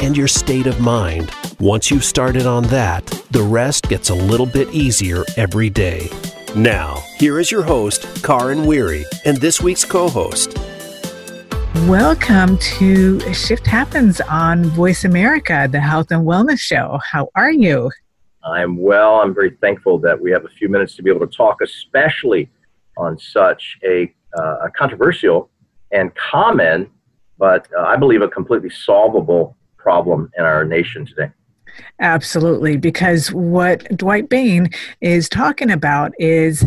and your state of mind. Once you've started on that, the rest gets a little bit easier every day. Now, here is your host, Karin Weary, and this week's co host. Welcome to Shift Happens on Voice America, the health and wellness show. How are you? I'm well. I'm very thankful that we have a few minutes to be able to talk, especially on such a, uh, a controversial and common, but uh, I believe a completely solvable problem in our nation today. Absolutely, because what Dwight Bain is talking about is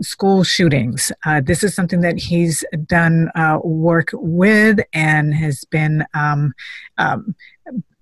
school shootings. Uh, this is something that he's done uh, work with and has been um, um,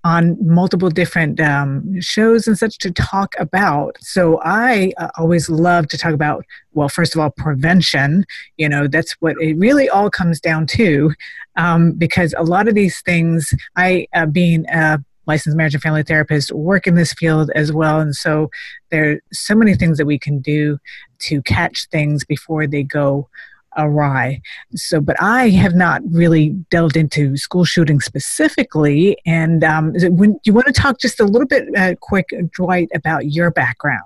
on multiple different um, shows and such to talk about. So I uh, always love to talk about, well, first of all, prevention. You know, that's what it really all comes down to, um, because a lot of these things, I, uh, being a licensed marriage and family therapist, work in this field as well. And so there are so many things that we can do to catch things before they go awry. So, but I have not really delved into school shooting specifically. And um, when, do you want to talk just a little bit uh, quick, Dwight, about your background?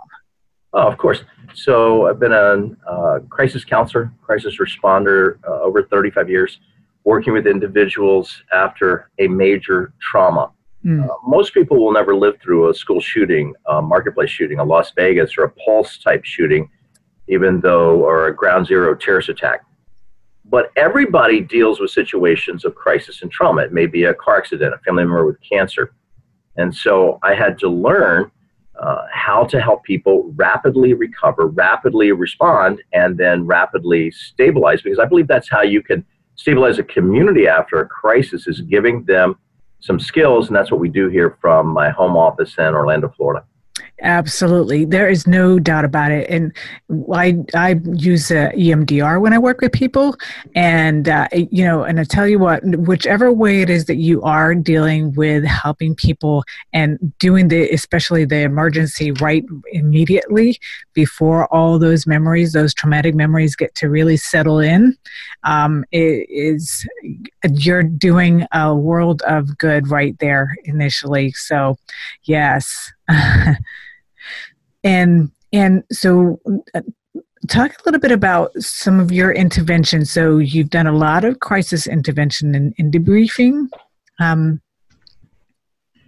Oh, of course. So, I've been a uh, crisis counselor, crisis responder uh, over 35 years, working with individuals after a major trauma. Mm. most people will never live through a school shooting, a marketplace shooting, a Las Vegas or a Pulse type shooting even though, or a ground zero terrorist attack. But everybody deals with situations of crisis and trauma. It may be a car accident, a family member with cancer. And so I had to learn uh, how to help people rapidly recover, rapidly respond, and then rapidly stabilize, because I believe that's how you can stabilize a community after a crisis is giving them some skills. And that's what we do here from my home office in Orlando, Florida. Absolutely, there is no doubt about it. And I I use uh, EMDR when I work with people, and uh, you know, and I tell you what, whichever way it is that you are dealing with helping people and doing the especially the emergency right immediately before all those memories, those traumatic memories, get to really settle in, um, is you're doing a world of good right there initially. So, yes. and and so uh, talk a little bit about some of your interventions. So you've done a lot of crisis intervention and, and debriefing. Um,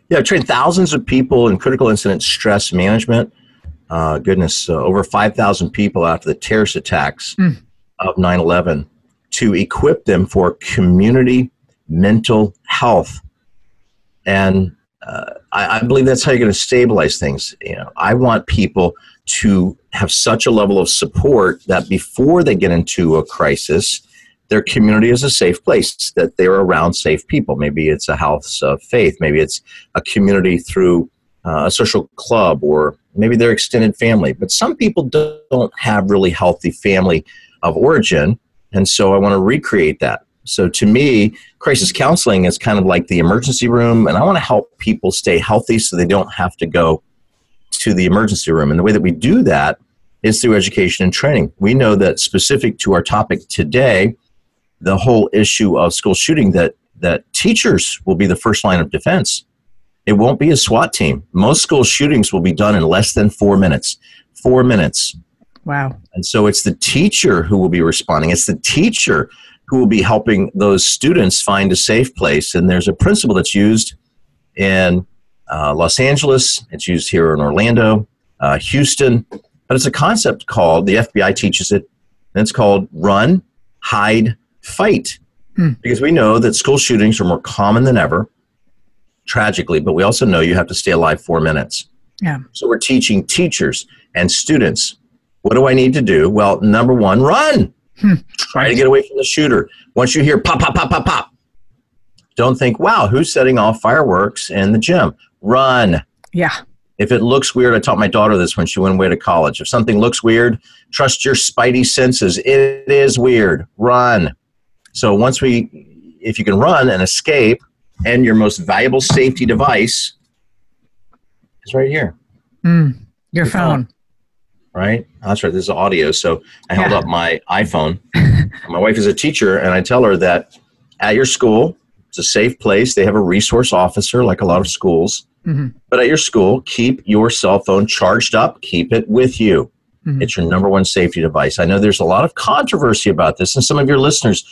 yeah i've trained thousands of people in critical incident stress management. Uh, goodness uh, over 5000 people after the terrorist attacks mm. of 9-11 to equip them for community mental health. And I, I, believe that's how you're going to stabilize things. You know, I want people to have such a level of support that before they get into a crisis, their community is a safe place, that they're around safe people. Maybe it's a house of faith, maybe it's a community through uh, a social club, or maybe their extended family. But some people don't have really healthy family of origin, and so I want to recreate that. So to me, crisis counseling is kind of like the emergency room, and I want to help people stay healthy so they don't have to go to the emergency room. And the way that we do that is through education and training. We know that specific to our topic today, the whole issue of school shooting that that teachers will be the first line of defense. It won't be a SWAT team. Most school shootings will be done in less than 4 minutes. 4 minutes. Wow. And so it's the teacher who will be responding. It's the teacher who will be helping those students find a safe place. And there's a principle that's used in uh, Los Angeles, it's used here in Orlando, uh, Houston, but it's a concept called, the FBI teaches it, and it's called run, hide, fight. Hmm. Because we know that school shootings are more common than ever, tragically, but we also know you have to stay alive four minutes. Yeah. So we're teaching teachers and students what do I need to do? Well, number one, run. Hmm. Try to get away from the shooter. Once you hear pop, pop, pop, pop, pop, Don't think, wow, who's setting off fireworks in the gym? Run. Yeah. If it looks weird, I taught my daughter this when she went away to college. If something looks weird, trust your spidey senses. It is weird. Run. So once we, if you can run and escape, and your most valuable safety device is right here. Mm, your, your phone. phone. Right? That's right. This is audio. So I held yeah. up my iPhone. my wife is a teacher, and I tell her that at your school, it's a safe place. They have a resource officer, like a lot of schools. Mm-hmm. But at your school, keep your cell phone charged up, keep it with you. Mm-hmm. It's your number one safety device. I know there's a lot of controversy about this, and some of your listeners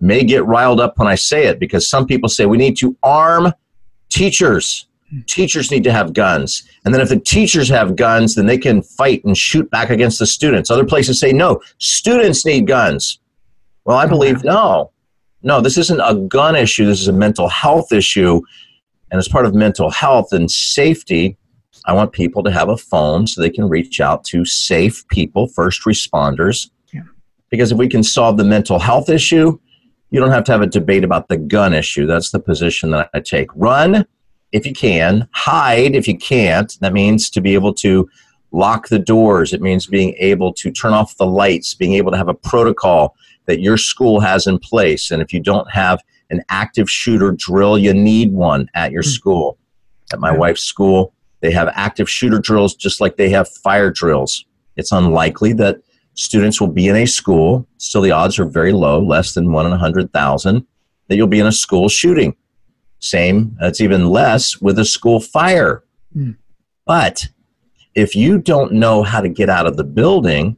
may get riled up when I say it because some people say we need to arm teachers. Teachers need to have guns. And then if the teachers have guns, then they can fight and shoot back against the students. Other places say no, students need guns. Well, I believe no. No, this isn't a gun issue. This is a mental health issue. And as part of mental health and safety, I want people to have a phone so they can reach out to safe people, first responders. Yeah. Because if we can solve the mental health issue, you don't have to have a debate about the gun issue. That's the position that I take. Run if you can, hide if you can't. That means to be able to lock the doors. It means being able to turn off the lights, being able to have a protocol that your school has in place. And if you don't have an active shooter drill, you need one at your mm-hmm. school. At my wife's school, they have active shooter drills just like they have fire drills. It's unlikely that students will be in a school, still the odds are very low, less than one in a 100,000, that you'll be in a school shooting. Same, that's even less with a school fire. Mm. But if you don't know how to get out of the building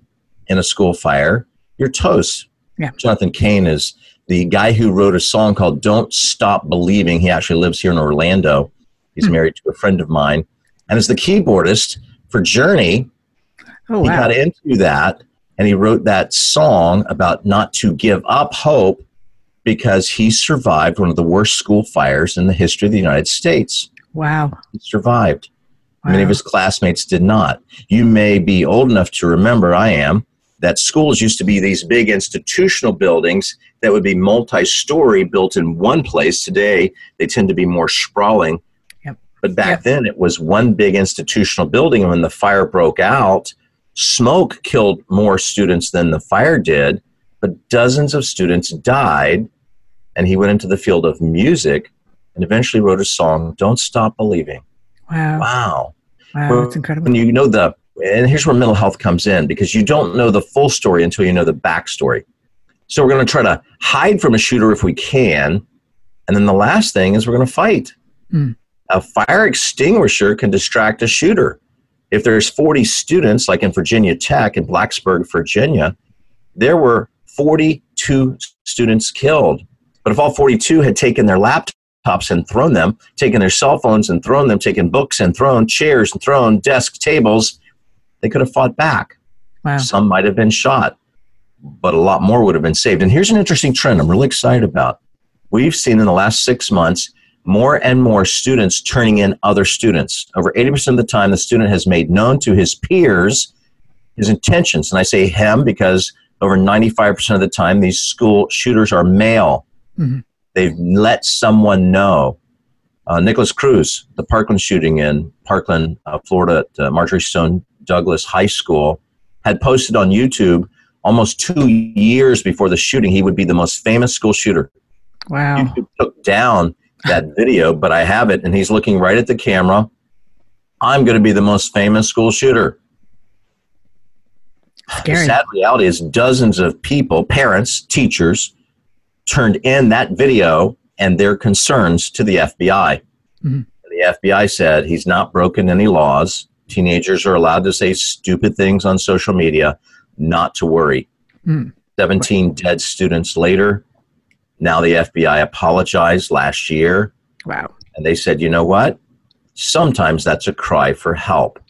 in a school fire, you're toast. Yeah. Jonathan Cain is the guy who wrote a song called Don't Stop Believing. He actually lives here in Orlando. He's mm. married to a friend of mine and is the keyboardist for Journey. Oh, wow. He got into that and he wrote that song about not to give up hope because he survived one of the worst school fires in the history of the United States. Wow. He survived. Wow. Many of his classmates did not. You may be old enough to remember, I am, that schools used to be these big institutional buildings that would be multi story built in one place. Today, they tend to be more sprawling. Yep. But back yep. then, it was one big institutional building. And when the fire broke out, Smoke killed more students than the fire did, but dozens of students died. And he went into the field of music and eventually wrote a song, Don't Stop Believing. Wow. Wow. Wow, that's incredible. When you know the, and here's where mental health comes in because you don't know the full story until you know the backstory. So we're going to try to hide from a shooter if we can. And then the last thing is we're going to fight. Mm. A fire extinguisher can distract a shooter if there's 40 students, like in Virginia Tech in Blacksburg, Virginia, there were 42 students killed. But if all 42 had taken their laptops and thrown them, taken their cell phones and thrown them, taken books and thrown chairs and thrown desk tables, they could have fought back. Wow. Some might have been shot, but a lot more would have been saved. And here's an interesting trend I'm really excited about. We've seen in the last six months more and more students turning in other students. Over 80% of the time, the student has made known to his peers his intentions. And I say him because over 95% of the time, these school shooters are male. Mm-hmm. They've let someone know. Uh, Nikolas Cruz, the Parkland shooting in Parkland, uh, Florida, at uh, Marjory Stoneman Douglas High School, had posted on YouTube almost two years before the shooting he would be the most famous school shooter. Wow. YouTube took down that video, but I have it, and he's looking right at the camera. I'm going to be the most famous school shooter. Scary. The sad reality is dozens of people, parents, teachers, turned in that video and their concerns to the FBI. Mm-hmm. The FBI said he's not broken any laws. Teenagers are allowed to say stupid things on social media, not to worry. Mm. 17 dead students later, now the FBI apologized last year. Wow. And they said, you know what? Sometimes that's a cry for help.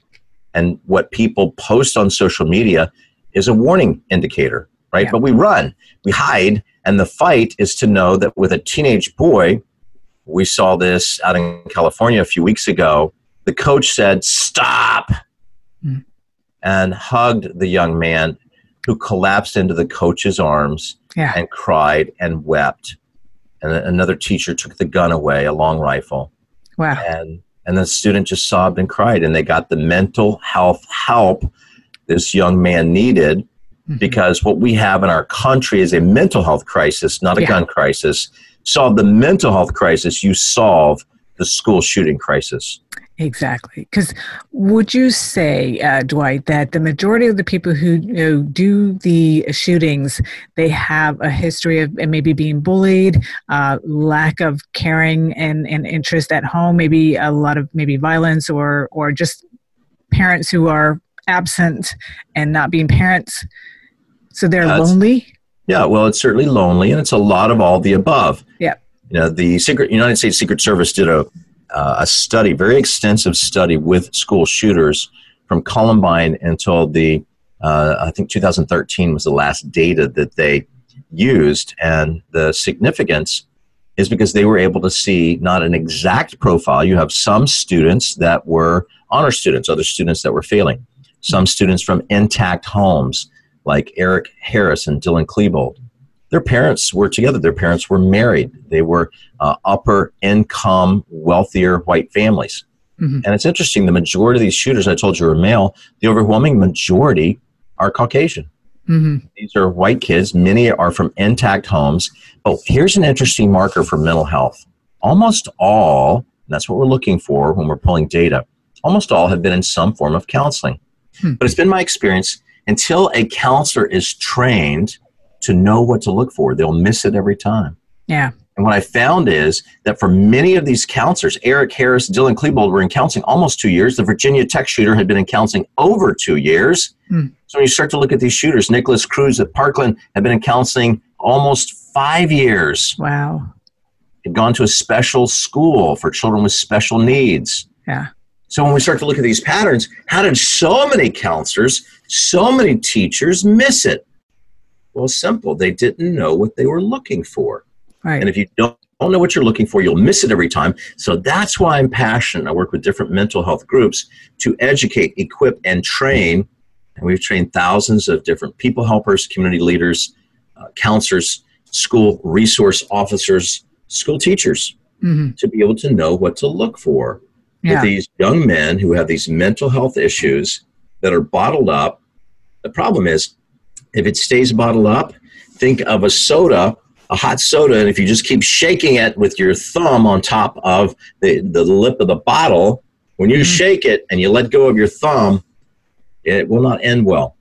And what people post on social media is a warning indicator, right? Yeah. But we run, we hide, and the fight is to know that with a teenage boy, we saw this out in California a few weeks ago. The coach said, Stop! Mm. And hugged the young man who collapsed into the coach's arms yeah. and cried and wept. and another teacher took the gun away, a long rifle. Wow. And and the student just sobbed and cried, and they got the mental health help this young man needed mm-hmm. because what we have in our country is a mental health crisis, not a yeah. gun crisis. Solve the mental health crisis, you solve the school shooting crisis. Exactly. Because would you say, uh, Dwight, that the majority of the people who you know, do the shootings, they have a history of maybe being bullied, uh, lack of caring and, and interest at home, maybe a lot of maybe violence or or just parents who are absent and not being parents, so they're lonely. Yeah, well, it's certainly lonely, and it's a lot of all the above. Yeah. You know, the Secret United States Secret Service did a uh, a study, very extensive study with school shooters from Columbine until the uh, I think 2013 was the last data that they used, and the significance is because they were able to see not an exact profile. You have some students that were honor students, other students that were failing, some students from intact homes like Eric Harris and Dylan Klebold their parents were together. Their parents were married. They were uh, upper income, wealthier white families. Mm-hmm. And it's interesting, the majority of these shooters I told you are male, the overwhelming majority are Caucasian. Mm-hmm. These are white kids. Many are from intact homes. Oh, here's an interesting marker for mental health. Almost all, that's what we're looking for when we're pulling data, almost all have been in some form of counseling. Hmm. But it's been my experience until a counselor is trained to know what to look for. They'll miss it every time. Yeah. And what I found is that for many of these counselors, Eric Harris, Dylan Klebold were in counseling almost two years. The Virginia Tech shooter had been in counseling over two years. Hmm. So when you start to look at these shooters, Nikolas Cruz at Parkland had been in counseling almost five years. Wow. Had gone to a special school for children with special needs. Yeah. So when we start to look at these patterns, how did so many counselors, so many teachers miss it? Well, simple. They didn't know what they were looking for. Right. And if you don't, don't know what you're looking for, you'll miss it every time. So that's why I'm passionate. I work with different mental health groups to educate, equip, and train. And we've trained thousands of different people helpers, community leaders, uh, counselors, school resource officers, school teachers mm-hmm. to be able to know what to look for yeah. with these young men who have these mental health issues that are bottled up. The problem is if it stays bottled up, think of a soda, a hot soda, and if you just keep shaking it with your thumb on top of the, the lip of the bottle, when you mm-hmm. shake it and you let go of your thumb, it will not end well.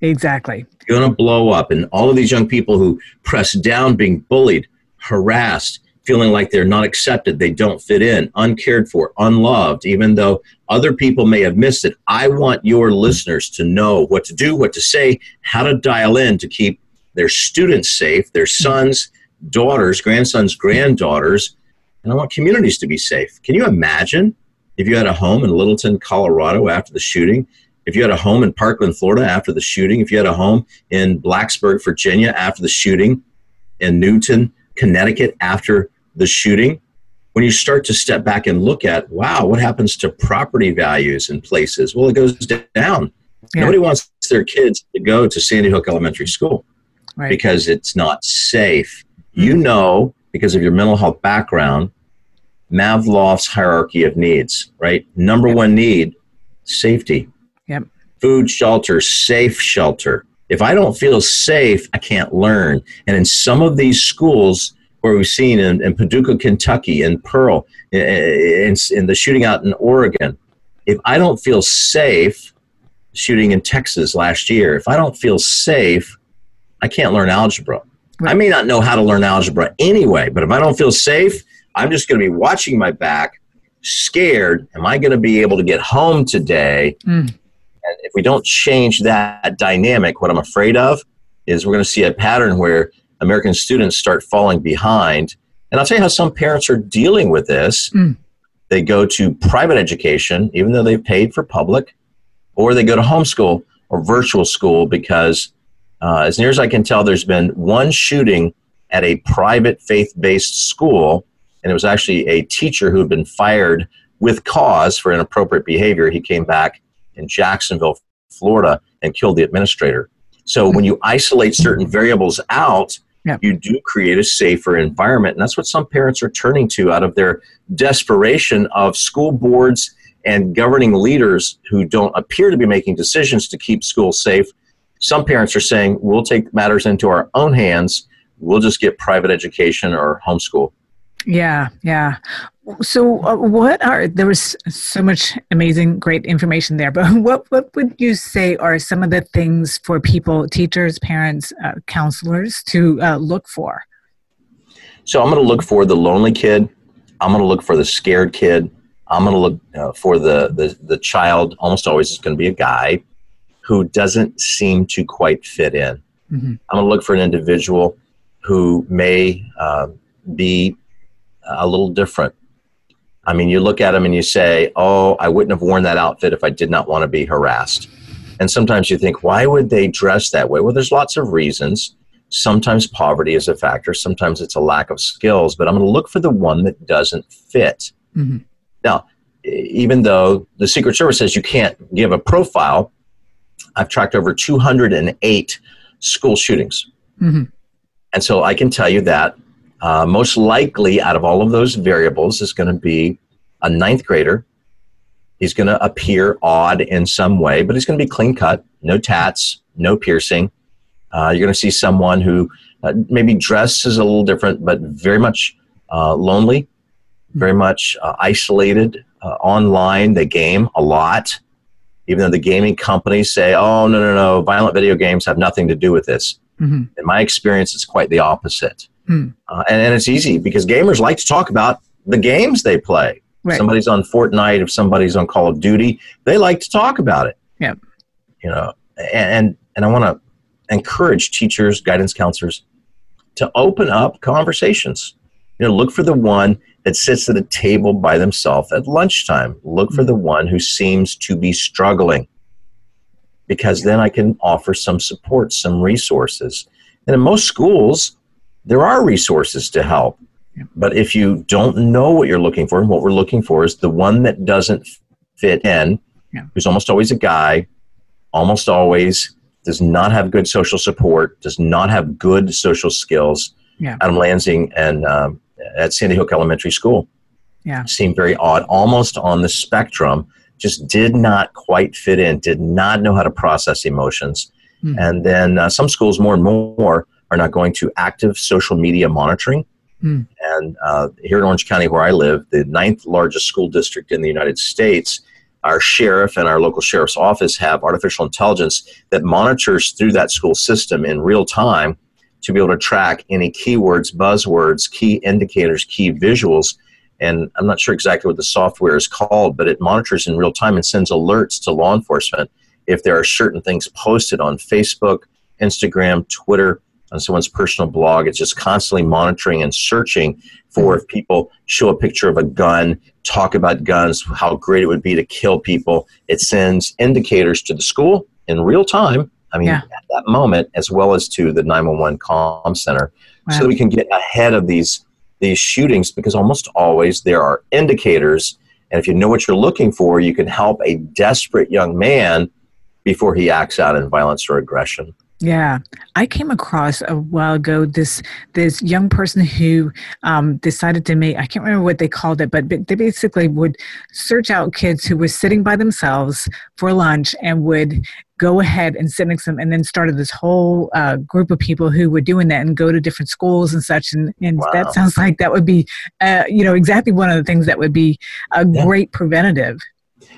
Exactly. You're going to blow up. And all of these young people who press down, being bullied, harassed, feeling like they're not accepted, they don't fit in, uncared for, unloved, even though other people may have missed it. I want your listeners to know what to do, what to say, how to dial in to keep their students safe, their sons, daughters, grandsons, granddaughters, and I want communities to be safe. Can you imagine if you had a home in Littleton, Colorado after the shooting? If you had a home in Parkland, Florida after the shooting? If you had a home in Blacksburg, Virginia after the shooting? In Newtown, Connecticut after the shooting, when you start to step back and look at, wow, what happens to property values in places? Well, it goes down. Yeah. Nobody wants their kids to go to Sandy Hook Elementary School right. because it's not safe. Mm-hmm. You know, because of your mental health background, Maslow's hierarchy of needs, right? Number yep. one need, safety. Yep. Food, shelter, safe shelter. If I don't feel safe, I can't learn. And in some of these schools where we've seen in, in Paducah, Kentucky, in Pearl, in, in the shooting out in Oregon, if I don't feel safe, shooting in Texas last year, if I don't feel safe, I can't learn algebra. Right. I may not know how to learn algebra anyway, but if I don't feel safe, I'm just going to be watching my back, scared. Am I going to be able to get home today? Mm. And if we don't change that dynamic, what I'm afraid of is we're going to see a pattern where American students start falling behind. And I'll tell you how some parents are dealing with this. Mm. They go to private education, even though they've paid for public, or they go to homeschool or virtual school because, uh, as near as I can tell, there's been one shooting at a private faith based school, and it was actually a teacher who had been fired with cause for inappropriate behavior. He came back in Jacksonville, Florida, and killed the administrator. So when you isolate certain variables out, Yep. you do create a safer environment. And that's what some parents are turning to out of their desperation of school boards and governing leaders who don't appear to be making decisions to keep schools safe. Some parents are saying, we'll take matters into our own hands. We'll just get private education or homeschool. Yeah, yeah. So, uh, what are there was so much amazing, great information there. But what what would you say are some of the things for people, teachers, parents, uh, counselors to uh, look for? So, I'm going to look for the lonely kid. I'm going to look for the scared kid. I'm going to look uh, for the, the the child. Almost always is going to be a guy who doesn't seem to quite fit in. Mm-hmm. I'm going to look for an individual who may uh, be a little different. I mean, you look at them and you say, oh, I wouldn't have worn that outfit if I did not want to be harassed. And sometimes you think, why would they dress that way? Well, there's lots of reasons. Sometimes poverty is a factor, sometimes it's a lack of skills, but I'm going to look for the one that doesn't fit. Mm-hmm. Now, even though the Secret Service says you can't give a profile, I've tracked over 208 school shootings. Mm-hmm. And so I can tell you that uh, most likely, out of all of those variables, is going to be a ninth grader. He's going to appear odd in some way, but he's going to be clean cut, no tats, no piercing. Uh, you're going to see someone who uh, maybe dresses a little different, but very much uh, lonely, very much uh, isolated uh, online. They game a lot, even though the gaming companies say, oh, no, no, no, violent video games have nothing to do with this. Mm-hmm. In my experience, it's quite the opposite. Hmm. Uh, and, and it's easy because gamers like to talk about the games they play. Right. Somebody's on Fortnite, if somebody's on Call of Duty, they like to talk about it. Yeah. You know, and and I want to encourage teachers, guidance counselors to open up conversations. You know, look for the one that sits at a table by themselves at lunchtime. Look for the one who seems to be struggling because then I can offer some support, some resources. And in most schools, there are resources to help. But if you don't know what you're looking for, and what we're looking for is the one that doesn't fit in, yeah. who's almost always a guy, almost always does not have good social support, does not have good social skills. Yeah. Adam Lanza and um, at Sandy Hook Elementary School yeah. seemed very odd, almost on the spectrum, just did not quite fit in, did not know how to process emotions. Mm. And then uh, some schools, more and more, are not going to active social media monitoring. Mm. And uh, here in Orange County, where I live, the ninth largest school district in the United States, our sheriff and our local sheriff's office have artificial intelligence that monitors through that school system in real time to be able to track any keywords, buzzwords, key indicators, key visuals. And I'm not sure exactly what the software is called, but it monitors in real time and sends alerts to law enforcement if there are certain things posted on Facebook, Instagram, Twitter, on someone's personal blog. It's just constantly monitoring and searching for mm-hmm. if people show a picture of a gun, talk about guns, how great it would be to kill people. It sends indicators to the school in real time. I mean, yeah. at that moment, as well as to the 911 comm center, wow. so that we can get ahead of these these shootings because almost always there are indicators. And if you know what you're looking for, you can help a desperate young man before he acts out in violence or aggression. Yeah, I came across a while ago this this young person who um, decided to make I can't remember what they called it, but they basically would search out kids who were sitting by themselves for lunch and would go ahead and sit next to them, and then started this whole uh, group of people who were doing that and go to different schools and such. And, and wow. that sounds like that would be, uh, you know, exactly one of the things that would be a yeah. great preventative.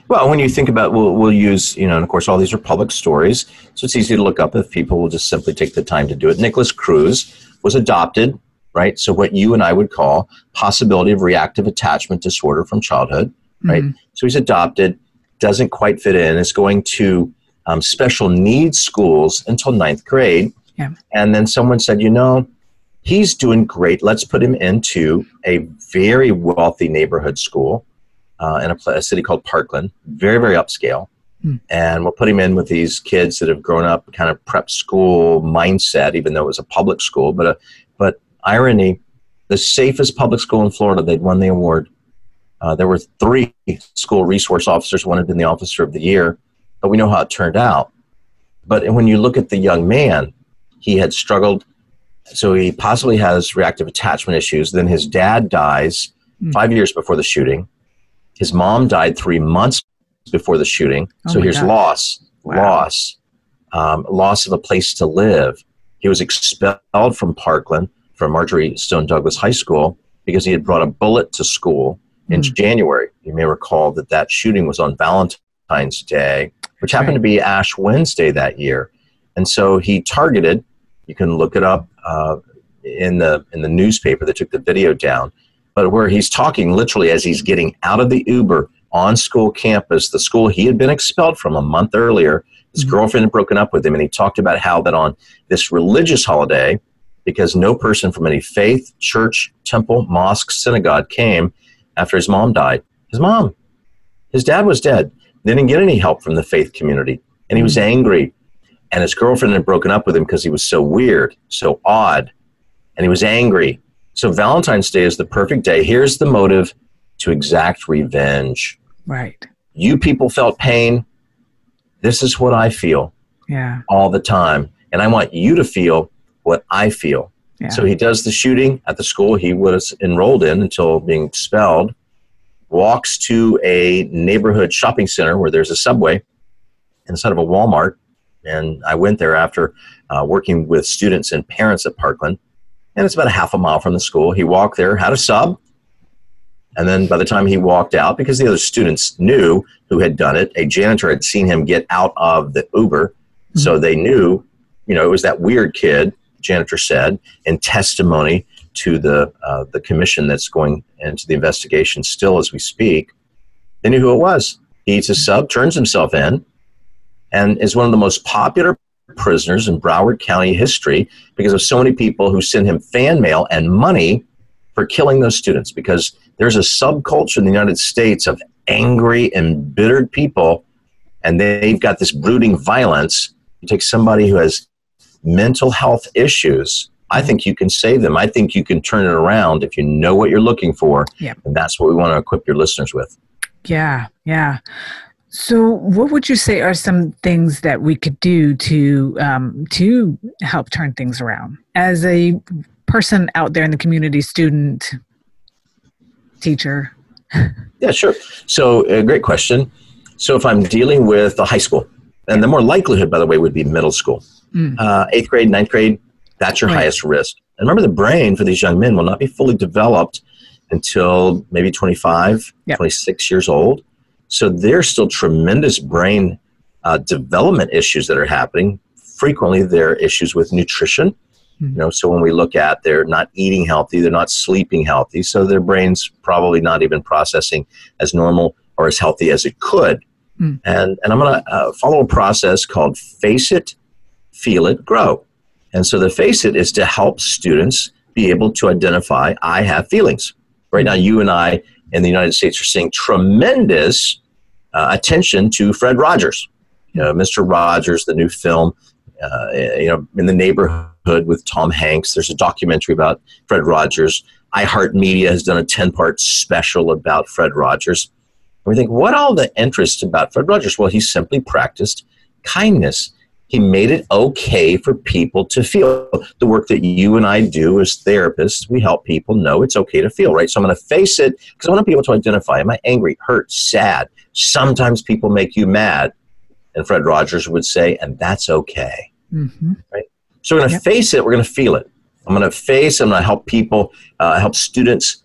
Well, when you think about, we'll, we'll use, you know, and of course, all these are public stories, so it's easy to look up if people will just simply take the time to do it. Nikolas Cruz was adopted, right? So, what you and I would call possibility of reactive attachment disorder from childhood, right? Mm-hmm. So, he's adopted, doesn't quite fit in, is going to um, special needs schools until ninth grade. Yeah. And then someone said, you know, he's doing great. Let's put him into a very wealthy neighborhood school uh, in a, a, city called Parkland, very, very upscale. Hmm. And we'll put him in with these kids that have grown up kind of prep school mindset, even though it was a public school. But, uh, but irony, the safest public school in Florida, they'd won the award. Uh, there were three school resource officers, one had been the officer of the year, but we know how it turned out. But when you look at the young man, he had struggled so he possibly has reactive attachment issues. Then his dad dies mm. five years before the shooting. His mom died three months before the shooting. Oh so here's gosh. loss, wow. loss, um, loss of a place to live. He was expelled from Parkland, from Marjory Stoneman Douglas High School, because he had brought a bullet to school in mm. January. You may recall that that shooting was on Valentine's Day, which happened right. to be Ash Wednesday that year. And so he targeted, you can look it up uh, in, the, in the newspaper that took the video down, but where he's talking literally as he's getting out of the Uber on school campus, the school he had been expelled from a month earlier. His mm-hmm. girlfriend had broken up with him, and he talked about how that on this religious holiday, because no person from any faith, church, temple, mosque, synagogue came after his mom died. His mom, his dad was dead. They didn't get any help from the faith community, and he was mm-hmm. angry. And his girlfriend had broken up with him because he was so weird, so odd, and he was angry. So Valentine's Day is the perfect day. Here's the motive to exact revenge. Right. You people felt pain. This is what I feel. Yeah. All the time. And I want you to feel what I feel. Yeah. So he does the shooting at the school he was enrolled in until being expelled, walks to a neighborhood shopping center where there's a subway inside of a Walmart. And I went there after uh, working with students and parents at Parkland. And it's about a half a mile from the school. He walked there, had a sub, and then by the time he walked out, because the other students knew who had done it, a janitor had seen him get out of the Uber. Mm-hmm. So they knew, you know, it was that weird kid, janitor said, in testimony to the, uh, the commission that's going into the investigation still as we speak. They knew who it was. He eats a sub, turns himself in, and is one of the most popular prisoners in Broward County history because of so many people who send him fan mail and money for killing those students because there's a subculture in the United States of angry, embittered people, and they've got this brooding violence. You take somebody who has mental health issues, I think you can save them. I think you can turn it around if you know what you're looking for. Yeah. And that's what we want to equip your listeners with. Yeah, yeah. So, what would you say are some things that we could do to um, to help turn things around as a person out there in the community, student, teacher? yeah, sure. So, a great question. So, if I'm dealing with a high school, and the more likelihood, by the way, would be middle school, mm. uh, eighth grade, ninth grade, that's your right. highest risk. And remember, the brain for these young men will not be fully developed until maybe 25, yep. 26 years old. So, there's still tremendous brain uh, development issues that are happening. Frequently, there are issues with nutrition you know, so when we look at they're not eating healthy, they're not sleeping healthy, so their brain's probably not even processing as normal or as healthy as it could. Mm. And and I'm going to uh, follow a process called Face It, Feel It, Grow. And so the Face It is to help students be able to identify I have feelings. Right now, you and I in the United States are seeing tremendous uh, attention to Fred Rogers. You know, Mr. Rogers, the new film, uh, you know, in the neighborhood with Tom Hanks. There's a documentary about Fred Rogers. iHeartMedia has done a 10 part special about Fred Rogers. And we think, what all the interest about Fred Rogers? Well, he simply practiced kindness. He made it okay for people to feel. The work that you and I do as therapists, we help people know it's okay to feel, right? So I'm going to face it because I want people to identify am I angry, hurt, sad? Sometimes people make you mad. And Fred Rogers would say, and that's okay. Mm-hmm. Right? So we're going to yep. face it. We're going to feel it. I'm going to face. I'm going to help people, uh, help students,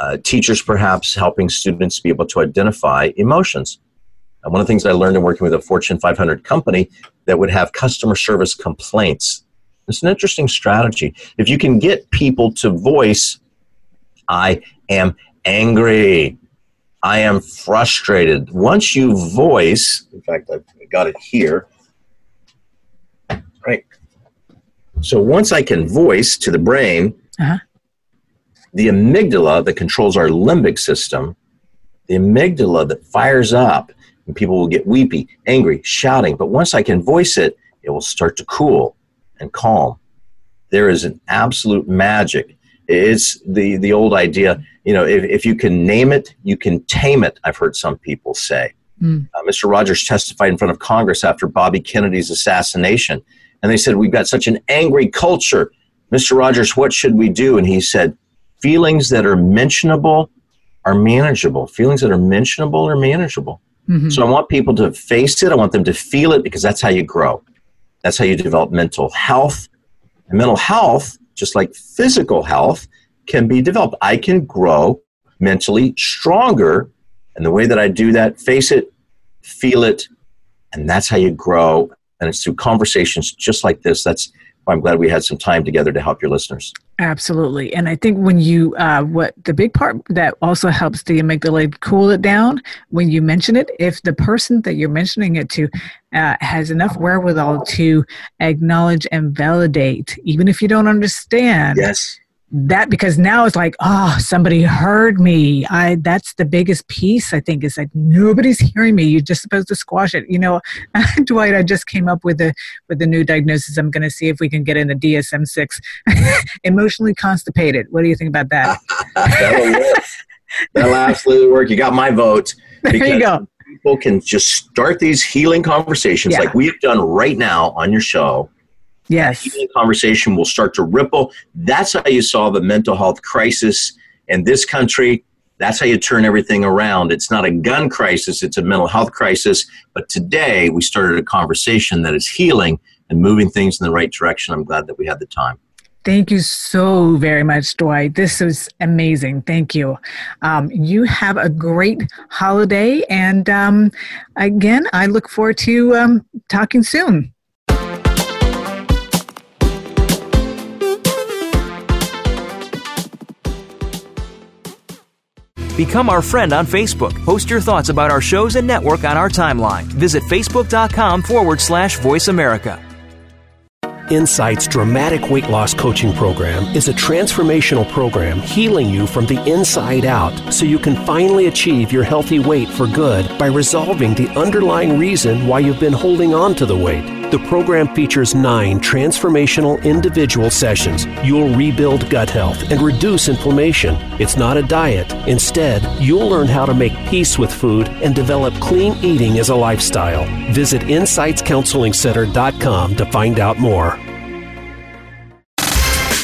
uh, teachers perhaps helping students be able to identify emotions. And one of the things I learned in working with a Fortune 500 company that would have customer service complaints. It's an interesting strategy. If you can get people to voice, I am angry. I am frustrated. Once you voice, in fact, I've got it here. Right. So once I can voice to the brain, uh-huh. the amygdala that controls our limbic system, the amygdala that fires up, and people will get weepy, angry, shouting. But once I can voice it, it will start to cool and calm. There is an absolute magic. It's the, the old idea, you know, if, if you can name it, you can tame it, I've heard some people say. Mm. Uh, Mr. Rogers testified in front of Congress after Bobby Kennedy's assassination and they said, We've got such an angry culture. Mr. Rogers, what should we do? And he said, feelings that are mentionable are manageable. Feelings that are mentionable are manageable. Mm-hmm. So I want people to face it. I want them to feel it because that's how you grow. That's how you develop mental health. And mental health, just like physical health, can be developed. I can grow mentally stronger. And the way that I do that, face it, feel it, and that's how you grow. And it's through conversations just like this. That's I'm glad we had some time together to help your listeners. Absolutely. And I think when you, uh, what the big part that also helps the amygdala cool it down when you mention it, if the person that you're mentioning it to uh, has enough wherewithal to acknowledge and validate, even if you don't understand. Yes that because now it's like oh somebody heard me. I that's the biggest piece i think is that nobody's hearing me. You're just supposed to squash it you know? Dwight i just came up with a with a new diagnosis. I'm going to see if we can get in the dsm-6 emotionally constipated. What do you think about that? That'll, that'll absolutely work. You got my vote. There you go. people can just start these healing conversations yeah. like we've done right now on your show Yes. The conversation will start to ripple. That's how you solve a mental health crisis in this country. That's how you turn everything around. It's not a gun crisis, it's a mental health crisis. But today we started a conversation that is healing and moving things in the right direction. I'm glad that we had the time. Thank you so very much, Dwight. This was amazing. Thank you. Um, you have a great holiday. And um, again, I look forward to um, talking soon. Become our friend on Facebook. Post your thoughts about our shows and network on our timeline. Visit facebook.com forward slash voice America. Insight's dramatic weight loss coaching program is a transformational program healing you from the inside out so you can finally achieve your healthy weight for good by resolving the underlying reason why you've been holding on to the weight. The program features nine transformational individual sessions. You'll rebuild gut health and reduce inflammation. It's not a diet. Instead, you'll learn how to make peace with food and develop clean eating as a lifestyle. Visit InsightsCounselingCenter.com to find out more.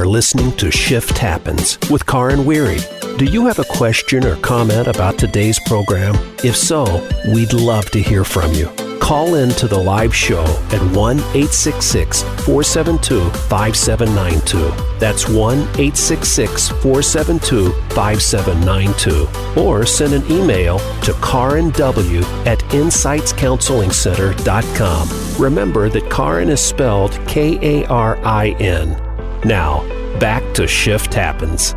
Are listening to Shift Happens with Karin Weary. Do you have a question or comment about today's program? If so, we'd love to hear from you. Call in to the live show at 1 866 472 5792. That's 1 866 472 5792. Or send an email to Karin W at insightscounselingcenter.com. Remember that Karin is spelled K A R I N. Now, back to Shift Happens.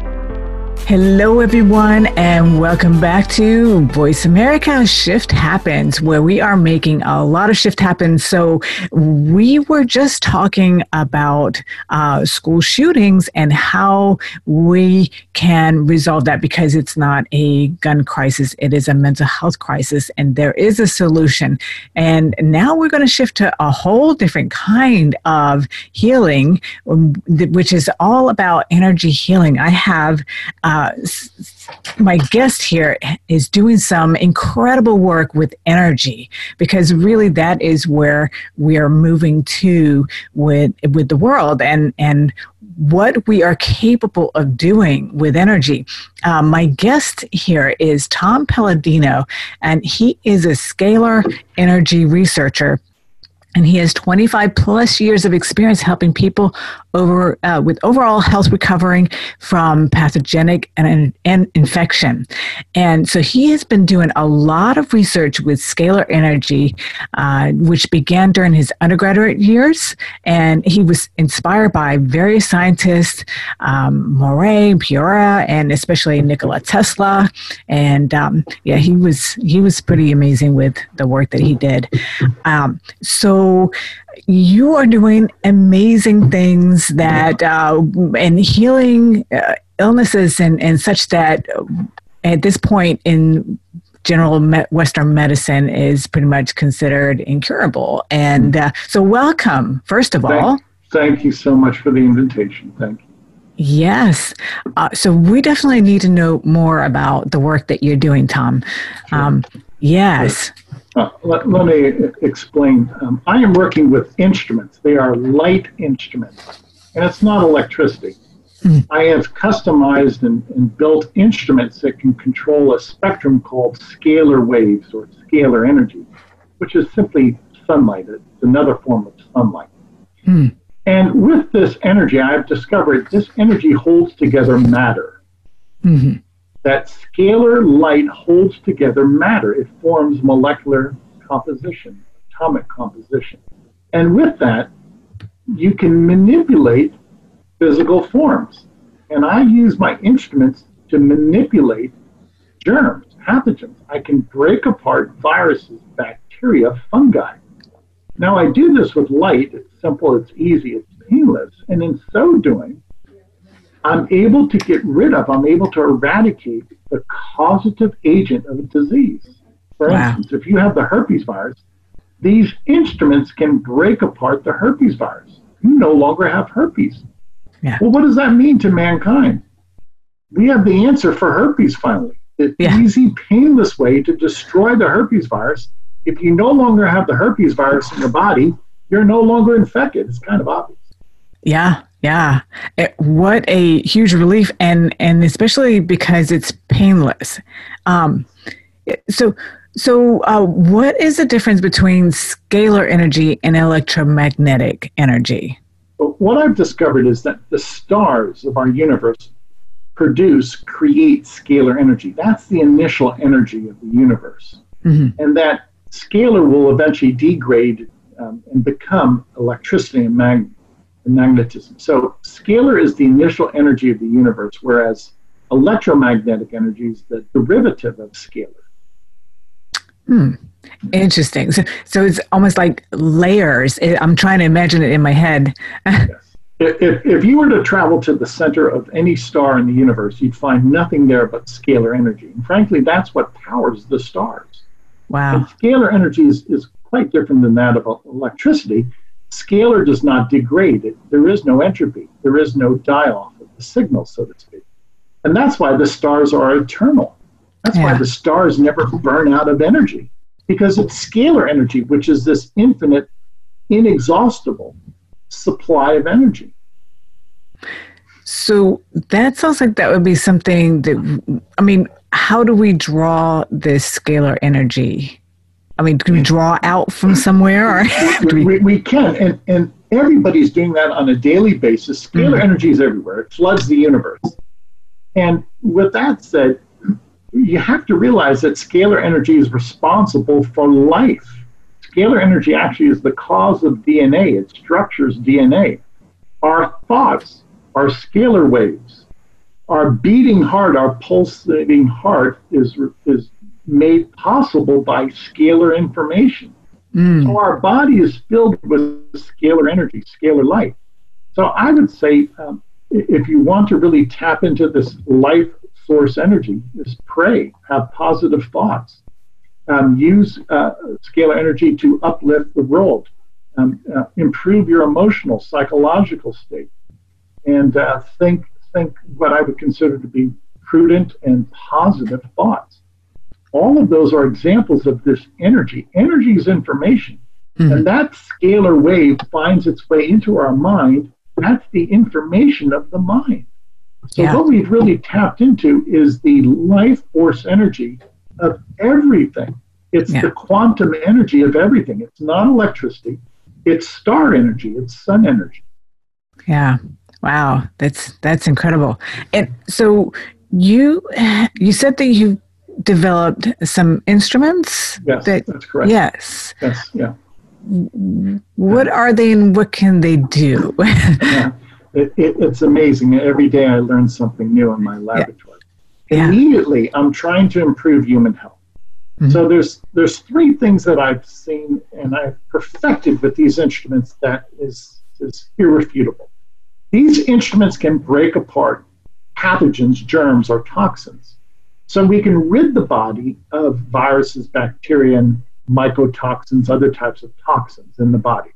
Hello, everyone, and welcome back to Voice America Shift Happens, where we are making a lot of shift happen. So, we were just talking about uh, school shootings and how we can resolve that because it's not a gun crisis, it is a mental health crisis, and there is a solution. And now we're going to shift to a whole different kind of healing, um, which is all about energy healing. I have uh, uh, my guest here is doing some incredible work with energy because really that is where we are moving to with with the world and and what we are capable of doing with energy. Uh, my guest here is Tom Palladino, and he is a scalar energy researcher and he has 25 plus years of experience helping people over uh, with overall health recovering from pathogenic and, and infection. And so he has been doing a lot of research with scalar energy uh, which began during his undergraduate years. And he was inspired by various scientists um, Moray, Priore, and especially Nikola Tesla. And um, yeah he was he was pretty amazing with the work that he did. Um, so so you are doing amazing things that uh, and healing uh, illnesses and, and such that at this point in general me- Western medicine is pretty much considered incurable. And uh, so, welcome, first of thank, all. Thank you so much for the invitation. Thank you. Yes. Uh, so, we definitely need to know more about the work that you're doing, Tom. Sure. Um, yes. Uh, let, let, me explain. Um, I am working with instruments, they are light instruments, and it's not electricity. I have customized and, and, built instruments that can control a spectrum called scalar waves or scalar energy, which is simply sunlight. It's another form of sunlight. Hmm. And with this energy, I've discovered this energy holds together matter. Mm-hmm. That scalar light holds together matter. It forms molecular composition, atomic composition. And with that, you can manipulate physical forms. And I use my instruments to manipulate germs, pathogens. I can break apart viruses, bacteria, fungi. Now, I do this with light. It's simple, it's easy, it's painless. And in so doing, I'm able to get rid of, I'm able to eradicate the causative agent of a disease. For wow. instance, if you have the herpes virus, these instruments can break apart the herpes virus. You no longer have herpes. Yeah. Well, what does that mean to mankind? We have the answer for herpes finally. The yeah. easy, painless way to destroy the herpes virus. If you no longer have the herpes virus in your body, you're no longer infected. It's kind of obvious. Yeah, yeah. It, what a huge relief, and and especially because it's painless. Um, so so, uh, what is the difference between scalar energy and electromagnetic energy? What I've discovered is that the stars of our universe produce, create scalar energy. That's the initial energy of the universe. Mm-hmm. And that scalar will eventually degrade um, and become electricity and, mag- and magnetism. So, scalar is the initial energy of the universe, whereas electromagnetic energy is the derivative of scalar. Hmm. Interesting. So, so it's almost like layers. I'm trying to imagine it in my head. yes. if, if you were to travel to the center of any star in the universe, you'd find nothing there but scalar energy. And frankly, that's what powers the stars. Wow. And scalar energy is, is quite different than that of electricity. Scalar does not degrade. It, there is no entropy. There is no die off of the signal, so to speak. And that's why the stars are eternal. That's yeah. why the stars never burn out of energy because it's scalar energy, which is this infinite, inexhaustible supply of energy. So that sounds like that would be something that, I mean, how do we draw this scalar energy? I mean, do we draw out from somewhere? Or we, we, we, can, and, and everybody's doing that on a daily basis. Scalar mm-hmm. energy is everywhere, it floods the universe. And with that said, you have to realize that scalar energy is responsible for life. Scalar energy actually is the cause of DNA, it structures DNA. Our thoughts are scalar waves. Our beating heart, our pulsating heart, is, is made possible by scalar information. Mm. So our body is filled with scalar energy, scalar light. So I would say um, if you want to really tap into this life source energy is pray, have positive thoughts, um, use uh, scalar energy to uplift the world, um, uh, improve your emotional, psychological state, and uh, think think what I would consider to be prudent and positive thoughts. All of those are examples of this energy. Energy is information. Mm-hmm. And that scalar wave finds its way into our mind. That's the information of the mind. So yeah. what we've really tapped into is the life force energy of everything. It's yeah. the quantum energy of everything. It's not electricity. It's star energy. It's sun energy. Yeah. Wow. That's that's incredible. And so you you said that you developed some instruments. Yes, that, that's correct. Yes. Yes. Yeah. What are they and what can they do? yeah it, it, it's amazing. Every day I learn something new in my laboratory. Yeah. Yeah. Immediately, I'm trying to improve human health. Mm-hmm. So there's there's three things that I've seen and I've perfected with these instruments that is is irrefutable. These instruments can break apart pathogens, germs, or toxins. So we can rid the body of viruses, bacteria, and mycotoxins, other types of toxins in the body.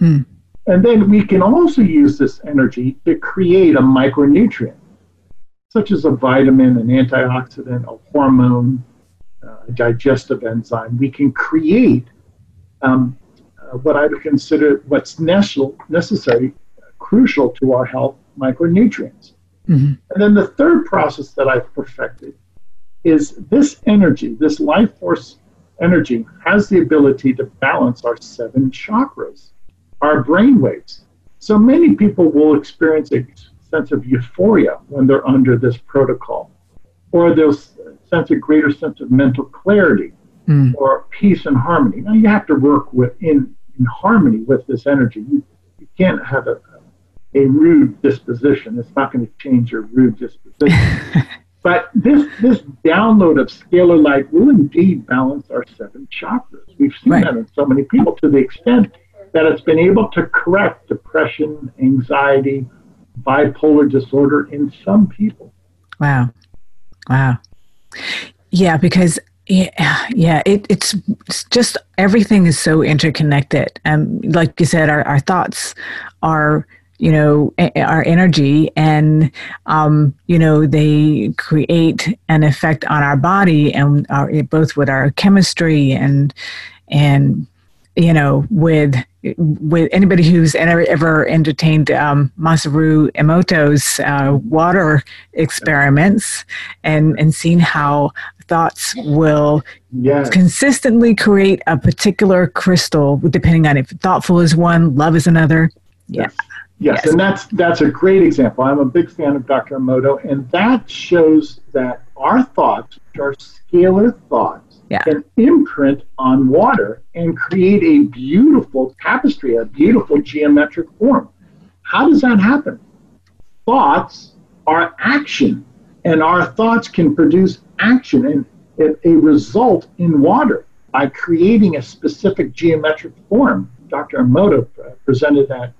Mm. And then we can also use this energy to create a micronutrient, such as a vitamin, an antioxidant, a hormone, uh, a digestive enzyme. We can create um, uh, what I would consider what's necessary, crucial to our health, micronutrients. Mm-hmm. And then the third process that I've perfected is this energy, this life force energy, has the ability to balance our seven chakras, our brain waves. So many people will experience a sense of euphoria when they're under this protocol, or they'll sense a greater sense of mental clarity mm. or peace and harmony. Now you have to work with in, in harmony with this energy. You, you can't have a, a rude disposition. It's not going to change your rude disposition. but this this download of scalar light will indeed balance our seven chakras. We've seen right. that in so many people to the extent that it's been able to correct depression, anxiety, bipolar disorder in some people. Wow. Wow. Yeah, because yeah, yeah, it, it's, it's just everything is so interconnected. Um, like you said, our, our thoughts are you know our energy and um, you know they create an effect on our body and our, both with our chemistry and and you know with with anybody who's ever, ever entertained um, Masaru Emoto's uh, water experiments and and seen how thoughts will yes. consistently create a particular crystal depending on if thoughtful is one love is another yeah Yes, yes, and that's that's a great example. I'm a big fan of Dr. Emoto, and that shows that our thoughts, which are scalar thoughts, yeah. can imprint on water and create a beautiful tapestry, a beautiful geometric form. How does that happen? Thoughts are action, and our thoughts can produce action and a result in water by creating a specific geometric form. Dr. Emoto uh, presented that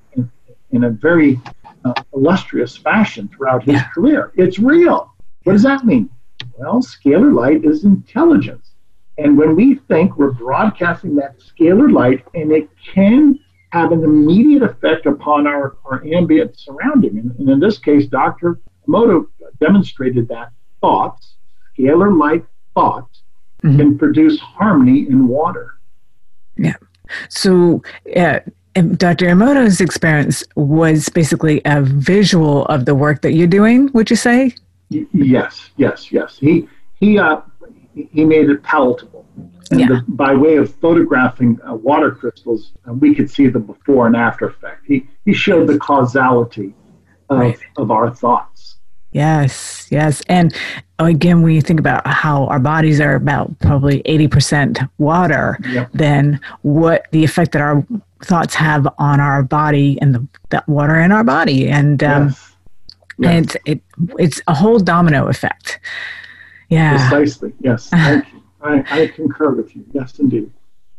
in a very uh, illustrious fashion throughout his yeah. career. It's real. What does that mean? Well, scalar light is intelligence. And when we think we're broadcasting that scalar light, and it can have an immediate effect upon our, our ambient surrounding. And, and in this case, Dr. Emoto demonstrated that thoughts, scalar light thoughts, mm-hmm. can produce harmony in water. Yeah. So, uh, Dr. Emoto's experience was basically a visual of the work that you're doing. Would you say? Yes, yes, yes. He he uh, he made it palatable, and yeah. the, by way of photographing uh, water crystals, uh, we could see the before and after effect. He he showed the causality of right. of our thoughts. Yes, yes, and again, when you think about how our bodies are about probably eighty percent water, yep. then what the effect that our thoughts have on our body and the that water in our body, and um, yes. Yes. and it's it, it's a whole domino effect. Yeah, precisely. Yes, I, I concur with you. Yes, indeed.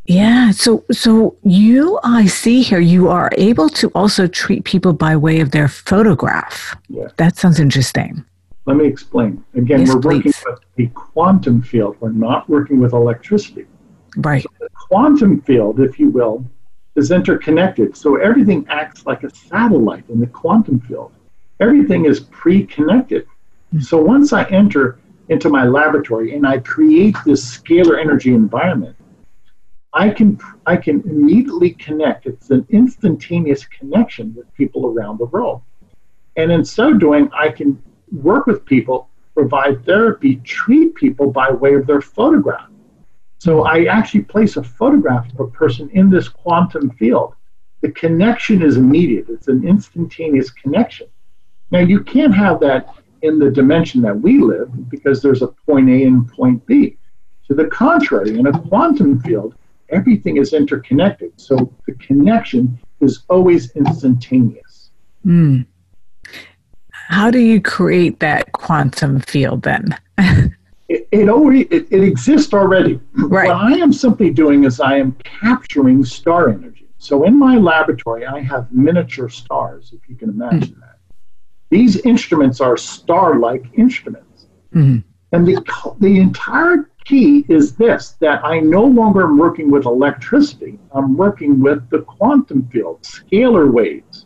Yeah. So, so you, I see here, you are able to also treat people by way of their photograph. Yeah. That sounds interesting. Let me explain. Again, yes, we're working with the quantum field. We're not working with electricity. Right. So the quantum field, if you will, is interconnected. So everything acts like a satellite in the quantum field. Everything is pre-connected. Mm-hmm. So once I enter into my laboratory and I create this scalar energy environment, I can I can immediately connect. It's an instantaneous connection with people around the world. And in so doing, I can work with people, provide therapy, treat people by way of their photograph. So I actually place a photograph of a person in this quantum field. The connection is immediate, it's an instantaneous connection. Now, you can't have that in the dimension that we live because there's a point A and point B. To the contrary, in a quantum field, everything is interconnected. So the connection is always instantaneous. Mm. How do you create that quantum field then? It, it, already it, it exists already. Right. What I am simply doing is I am capturing star energy. So in my laboratory, I have miniature stars, if you can imagine mm-hmm. that. These instruments are star-like instruments, mm-hmm. and the the entire key is this: that I no longer am working with electricity. I'm working with the quantum field, scalar waves,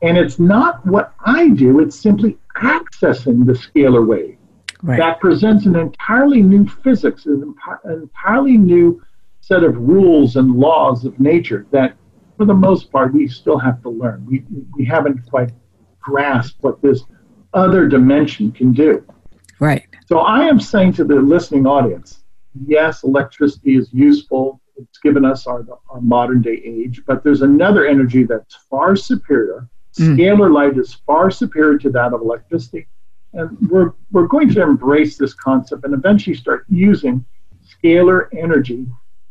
and it's not what I do. It's simply accessing the scalar wave right. that presents an entirely new physics, an entirely new set of rules and laws of nature that, for the most part, we still have to learn. We, we haven't quite grasped what this other dimension can do. Right. So I am saying to the listening audience, yes, electricity is useful. It's given us our, our modern day age, but there's another energy that's far superior. Mm. Scalar light is far superior to that of electricity. And we're, we're going to embrace this concept and eventually start using scalar energy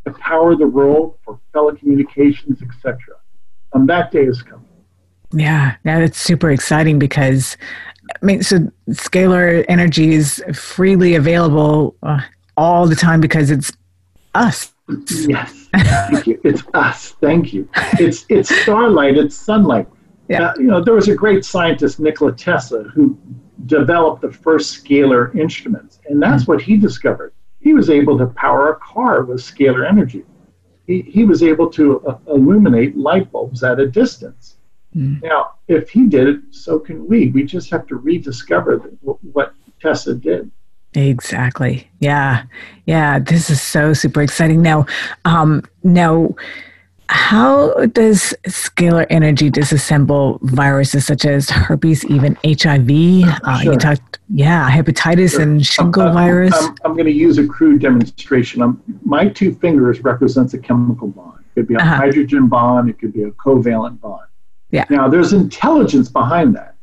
to power the world for telecommunications, etc. And that day is coming. Yeah, that's super exciting because, I mean, so scalar energy is freely available uh, all the time because it's us. Yes, thank you. It's us. Thank you. It's it's starlight. It's sunlight. Yeah. Uh, you know, there was a great scientist, Nikola Tesla, who developed the first scalar instruments. And that's what he discovered. He was able to power a car with scalar energy. He, he was able to uh, illuminate light bulbs at a distance. Mm. Now, if he did it, so can we. We just have to rediscover the, what Tesla did. Exactly. Yeah. Yeah. This is so super exciting. Now, um, now, how does scalar energy disassemble viruses such as herpes, even HIV? Uh, sure. You talked, yeah, hepatitis sure. and shingle uh, virus. I'm, I'm, going to use a crude demonstration. Um, my two fingers represents a chemical bond. It could be a uh-huh. hydrogen bond. It could be a covalent bond. Yeah. Now, there's intelligence behind that,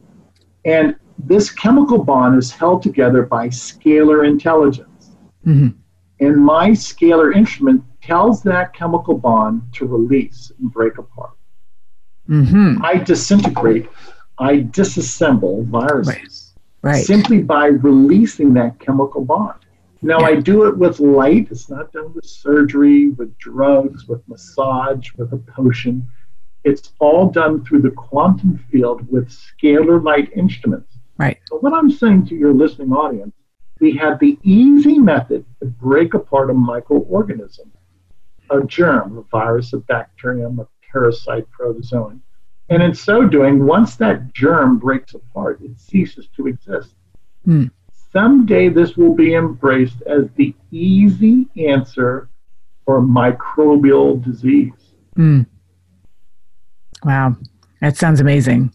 and this chemical bond is held together by scalar intelligence. Mm-hmm. And my scalar instrument tells that chemical bond to release and break apart. Mm-hmm. I disintegrate, I disassemble viruses right. Right. simply by releasing that chemical bond. Now, yeah. I do it with light. It's not done with surgery, with drugs, with massage, with a potion. It's all done through the quantum field with scalar light instruments. Right. So, what I'm saying to your listening audience, we have the easy method to break apart a microorganism a germ, a virus, a bacterium, a parasite, protozoan. And in so doing, once that germ breaks apart, it ceases to exist. Mm. Someday this will be embraced as the easy answer for microbial disease. Mm. Wow, that sounds amazing.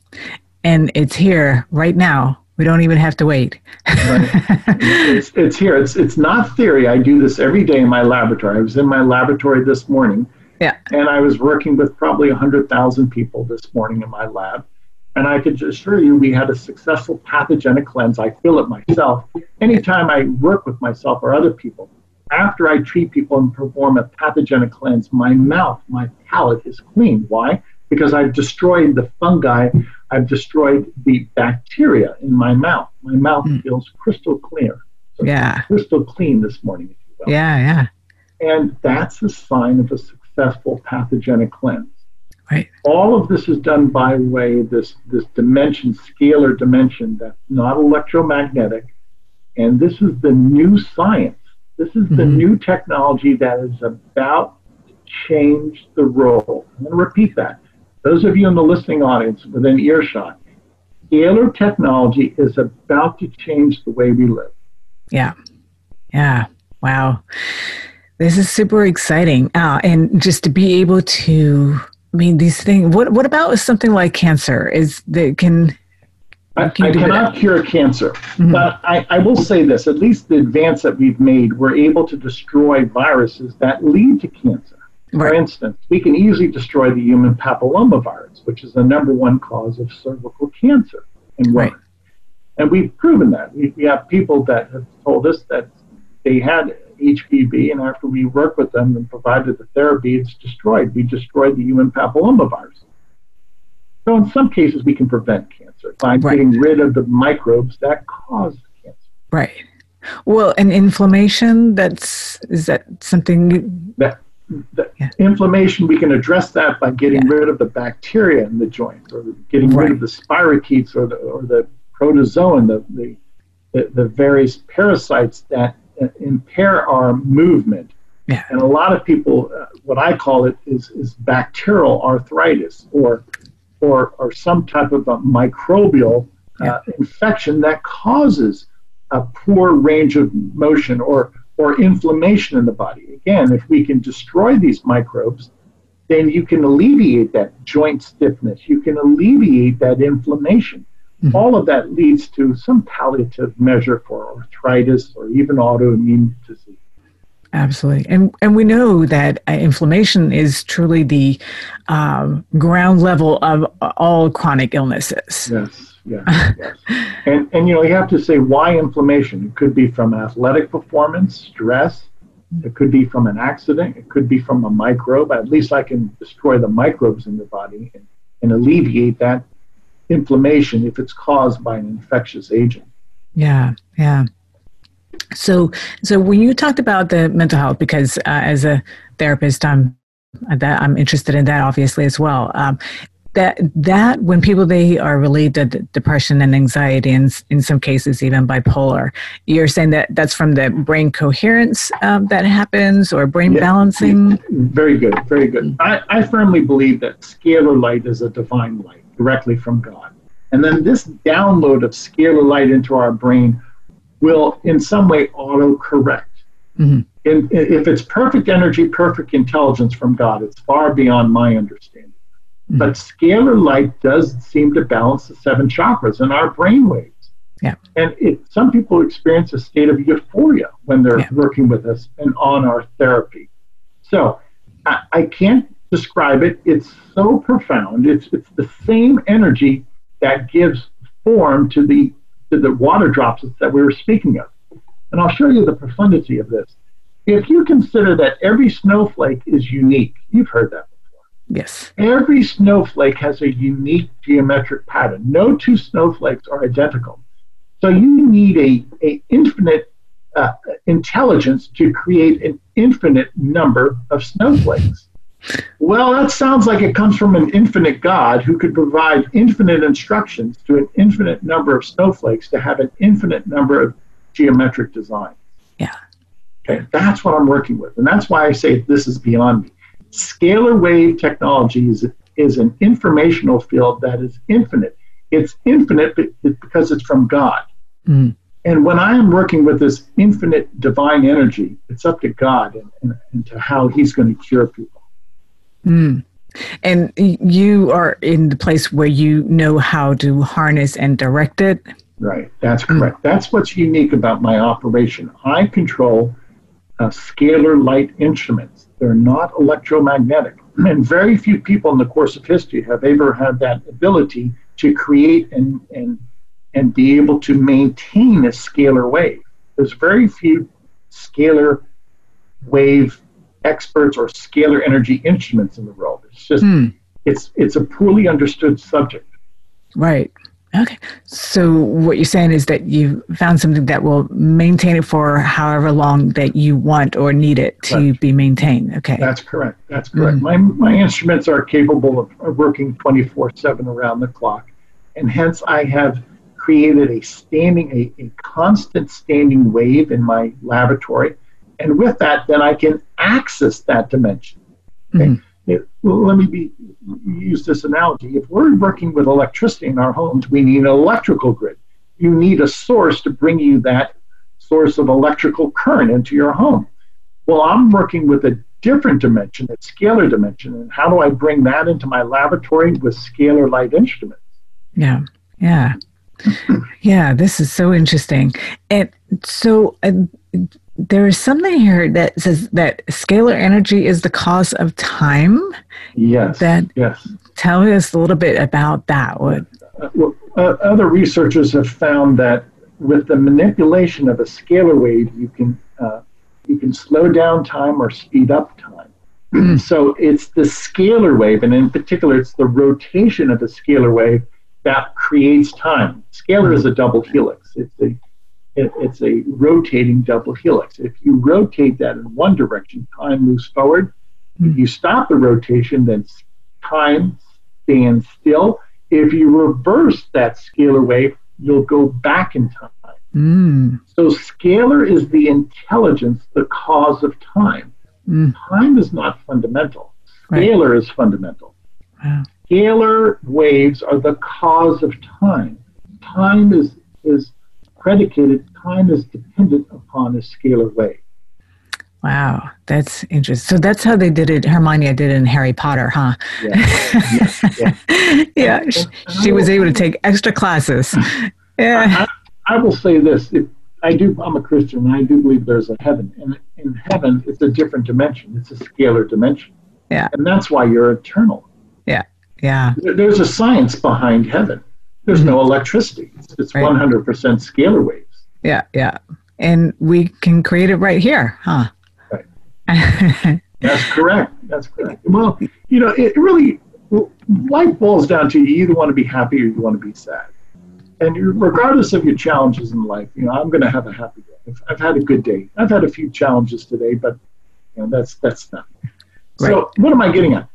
And it's here right now we don't even have to wait. it's, it's, here. It's, it's not theory. I do this every day in my laboratory. I was in my laboratory this morning. Yeah. And I was working with probably 100,000 people this morning in my lab. And I could assure you we had a successful pathogenic cleanse. I feel it myself. Anytime I work with myself or other people, after I treat people and perform a pathogenic cleanse, my mouth, my palate is clean. Why? Because I've destroyed the fungi I've destroyed the bacteria in my mouth. My mouth mm. feels crystal clear. So yeah. Crystal clean this morning, if you will. Yeah, yeah. And that's a sign of a successful pathogenic cleanse. Right. All of this is done by way this this dimension, scalar dimension that's not electromagnetic. And this is the new science. This is mm-hmm. the new technology that is about to change the role. I'm going to repeat that those of you in the listening audience within earshot, scalar technology is about to change the way we live. Yeah. Yeah. Wow. This is super exciting. Uh, and just to be able to, I mean, these things, what, what about something like cancer? Is that can, I, I cannot that? cure cancer, mm-hmm. but I, I will say this at least the advance that we've made, we're able to destroy viruses that lead to cancer. For instance, we can easily destroy the human papillomavirus, which is the number one cause of cervical cancer in women. Right. And we've proven that. We, we have people that have told us that they had HPV, and after we worked with them and provided the therapy, it's destroyed. We destroyed the human papillomavirus. So in some cases, we can prevent cancer by right. getting rid of the microbes that cause cancer. Right. Well, and inflammation, that's, is that something? That, yeah. inflammation, we can address that by getting yeah. rid of the bacteria in the joint or getting right. rid of the spirochetes or the, or the protozoan, the, the, the, the various parasites that uh, impair our movement. Yeah. And a lot of people, uh, what I call it is, is bacterial arthritis or, or, or some type of a microbial uh, infection that causes a poor range of motion or, or inflammation in the body. Again, if we can destroy these microbes, then you can alleviate that joint stiffness, you can alleviate that inflammation. Mm-hmm. All of that leads to some palliative measure for arthritis or even autoimmune disease. Absolutely, and and we know that uh, inflammation is truly the um, ground level of all chronic illnesses. Yes, yes, yes. And and you know you have to say why inflammation. It could be from athletic performance, stress. It could be from an accident. It could be from a microbe. At least I can destroy the microbes in the body and, and alleviate that inflammation if it's caused by an infectious agent. Yeah, yeah. So, so when you talked about the mental health, because uh, as a therapist, I'm that I'm interested in that obviously as well. Um, that that when people they are relieved of depression and anxiety and in some cases even bipolar you're saying that that's from the brain coherence um, that happens or brain yeah, balancing very good very good I, I firmly believe that scalar light is a divine light directly from god and then this download of scalar light into our brain will in some way auto correct. Mm-hmm. if it's perfect energy, perfect intelligence from God, it's far beyond my understanding. Mm-hmm. But scalar light does seem to balance the seven chakras in our brain waves. Yeah. And it, some people experience a state of euphoria when they're yeah. working with us and on our therapy. So I, I can't describe it. It's so profound. It's, it's the same energy that gives form to the to the water droplets that we were speaking of. And I'll show you the profundity of this. If you consider that every snowflake is unique, you've heard that. Yes. Every snowflake has a unique geometric pattern. No two snowflakes are identical. So you need a, a infinite uh, intelligence to create an infinite number of snowflakes. Well, that sounds like it comes from an infinite God who could provide infinite instructions to an infinite number of snowflakes to have an infinite number of geometric designs. Yeah. Okay, that's what I'm working with. And that's why I say this is beyond me. Scalar wave technology is, is an informational field that is infinite. It's infinite because it's from God. Mm. And when I am working with this infinite divine energy, it's up to God and, and, and to how He's going to cure people. Mm. And you are in the place where you know how to harness and direct it? Right, that's correct. Mm. That's what's unique about my operation. I control uh, scalar light instruments, they're not electromagnetic. And very few people in the course of history have ever had that ability to create and, and, and be able to maintain a scalar wave. There's very few scalar wave experts or scalar energy instruments in the world. It's just hmm. it's it's a poorly understood subject. Right. Okay. So what you're saying is that you found something that will maintain it for however long that you want or need it to right. be maintained. Okay. That's correct. That's correct. Mm. My my instruments are capable of, of working 24/7 around the clock, and hence I have created a standing a, a constant standing wave in my laboratory and with that, then I can access that dimension. Okay? Mm-hmm. It, let me be, use this analogy. If we're working with electricity in our homes, we need an electrical grid. You need a source to bring you that source of electrical current into your home. Well, I'm working with a different dimension, a scalar dimension. And how do I bring that into my laboratory with scalar light instruments? Yeah, yeah. yeah, this is so interesting. And so, uh, there is something here that says that scalar energy is the cause of time. Yes. That yes. Tell us a little bit about that. What? Uh, well, uh, other researchers have found that with the manipulation of a scalar wave, you can uh, you can slow down time or speed up time. Mm. so it's the scalar wave, and in particular, it's the rotation of the scalar wave that creates time. Scalar mm. is a double helix. It's the it, it's a rotating double helix. If you rotate that in one direction, time moves forward. Mm. If you stop the rotation, then time stands still. If you reverse that scalar wave, you'll go back in time. Mm. So scalar is the intelligence, the cause of time. Mm. Time is not fundamental. Scalar right. is fundamental. Wow. Scalar waves are the cause of time. Time is is predicated. Time is dependent upon a scalar wave. Wow, that's interesting. So that's how they did it. Hermione did it in Harry Potter, huh? Yeah, yeah, yeah. yeah. she was able to take extra classes. Yeah. I, I, will say this: if, I do. I'm a Christian, and I do believe there's a heaven, and in heaven, it's a different dimension. It's a scalar dimension. Yeah. And that's why you're eternal. Yeah. Yeah. There's a science behind heaven. There's mm-hmm. no electricity. It's, it's right. 100% scalar waves. Yeah. Yeah. And we can create it right here, huh? Right. That's correct. That's correct. Well, you know, it really life boils down to you either want to be happy or you want to be sad. And regardless of your challenges in life, you know, I'm going to have a happy day. I've, I've, had a good day. I've had a few challenges today, but you know, that's that's nothing. Right. So, what am I getting at?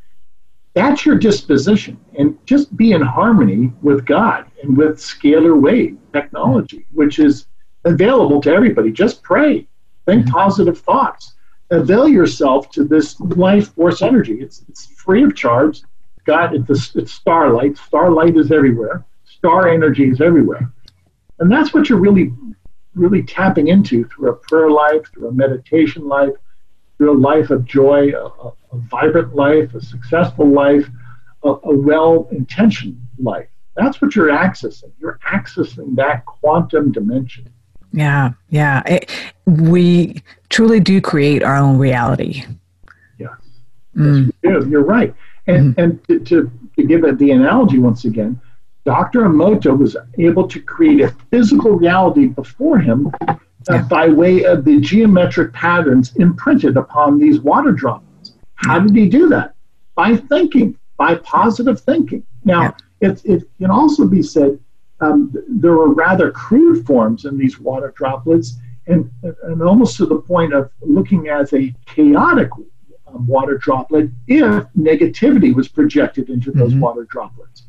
That's your disposition, and just be in harmony with God and with scalar wave technology, which is available to everybody. Just pray, think mm-hmm. positive thoughts avail yourself to this life force energy. It's, it's free of charge. God, it's, it's starlight. Starlight is everywhere. Star energy is everywhere. And that's what you're really, really tapping into through a prayer life, through a meditation life, through a life of joy, a, a, a vibrant life, a successful life, a, a well intentioned life. That's what you're accessing. You're accessing that quantum dimension. Yeah, yeah. It, we truly do create our own reality. Yes, mm. yes You're right. And, mm and to, to, to give it the analogy once again, Dr. Emoto was able to create a physical reality before him uh, yeah. by way of the geometric patterns imprinted upon these water droplets. How did he do that? By thinking, by positive thinking. Now, yeah. it, it can also be said um, there were rather crude forms in these water droplets, and, and almost to the point of looking as a chaotic um, water droplet if negativity was projected into those mm-hmm. water droplets.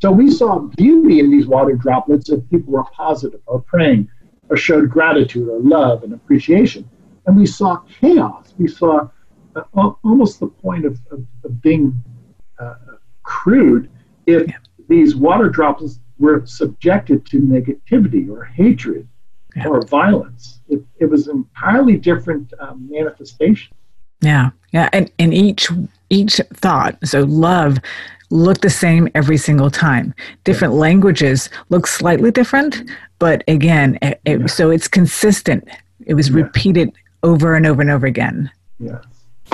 So we saw beauty in these water droplets if people were positive or praying or showed gratitude or love and appreciation. And we saw chaos. We saw almost the point of, of, of being uh, crude if yeah. these water droplets were subjected to negativity or hatred yeah. or violence. It, it was an entirely different um, manifestation. Yeah, yeah, and and each each thought. So love looked the same every single time. Different yeah. languages look slightly different, but again, it, it, so it's consistent. It was repeated over and over and over again. Yeah.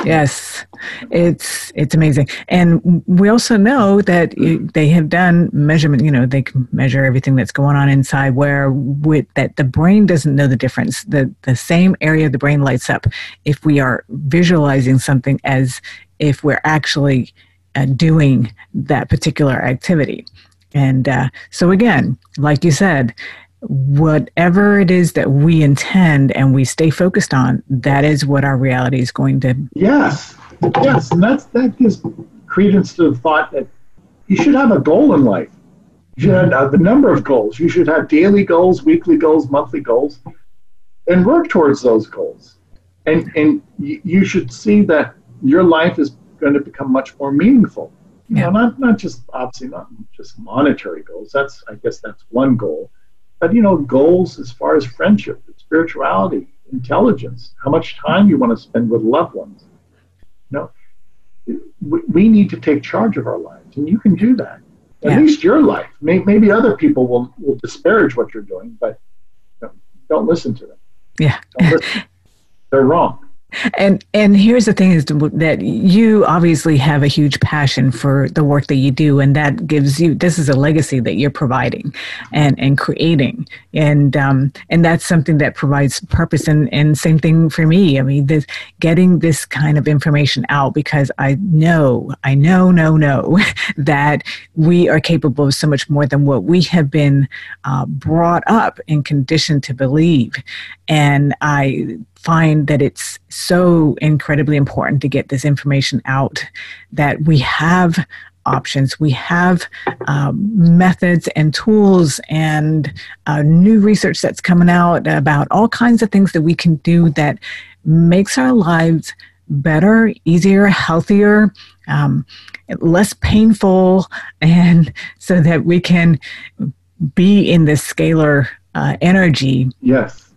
Yes, it's it's amazing, and we also know that they have done measurement. You know, they can measure everything that's going on inside. Where with that, the brain doesn't know the difference. the The same area of the brain lights up if we are visualizing something as if we're actually uh, doing that particular activity. And uh, so, again, like you said, whatever it is that we intend and we stay focused on, that is what our reality is going to. Yes, yes, and that's that gives credence to the thought that you should have a goal in life. You should have uh, a number of goals. You should have daily goals, weekly goals, monthly goals, and work towards those goals. And and you should see that your life is going to become much more meaningful. Yeah. know, not not just obviously not just monetary goals. That's I guess that's one goal but you know, goals as far as friendship, spirituality, intelligence, how much time you want to spend with loved ones. You know, we, we need to take charge of our lives, and you can do that. At yeah. least your life. Maybe other people will, will disparage what you're doing, but you know, don't listen to them. Yeah. Listen. They're wrong. And and here's the thing is that you obviously have a huge passion for the work that you do, and that gives you this is a legacy that you're providing and and creating, and um, and that's something that provides purpose. And and same thing for me. I mean, this getting this kind of information out because I know I know no know that we are capable of so much more than what we have been uh, brought up and conditioned to believe, and I find that it's so incredibly important to get this information out that we have options. We have um, methods and tools and uh, new research that's coming out about all kinds of things that we can do that makes our lives better, easier, healthier, um, less painful, and so that we can be in this scalar uh, energy. Yes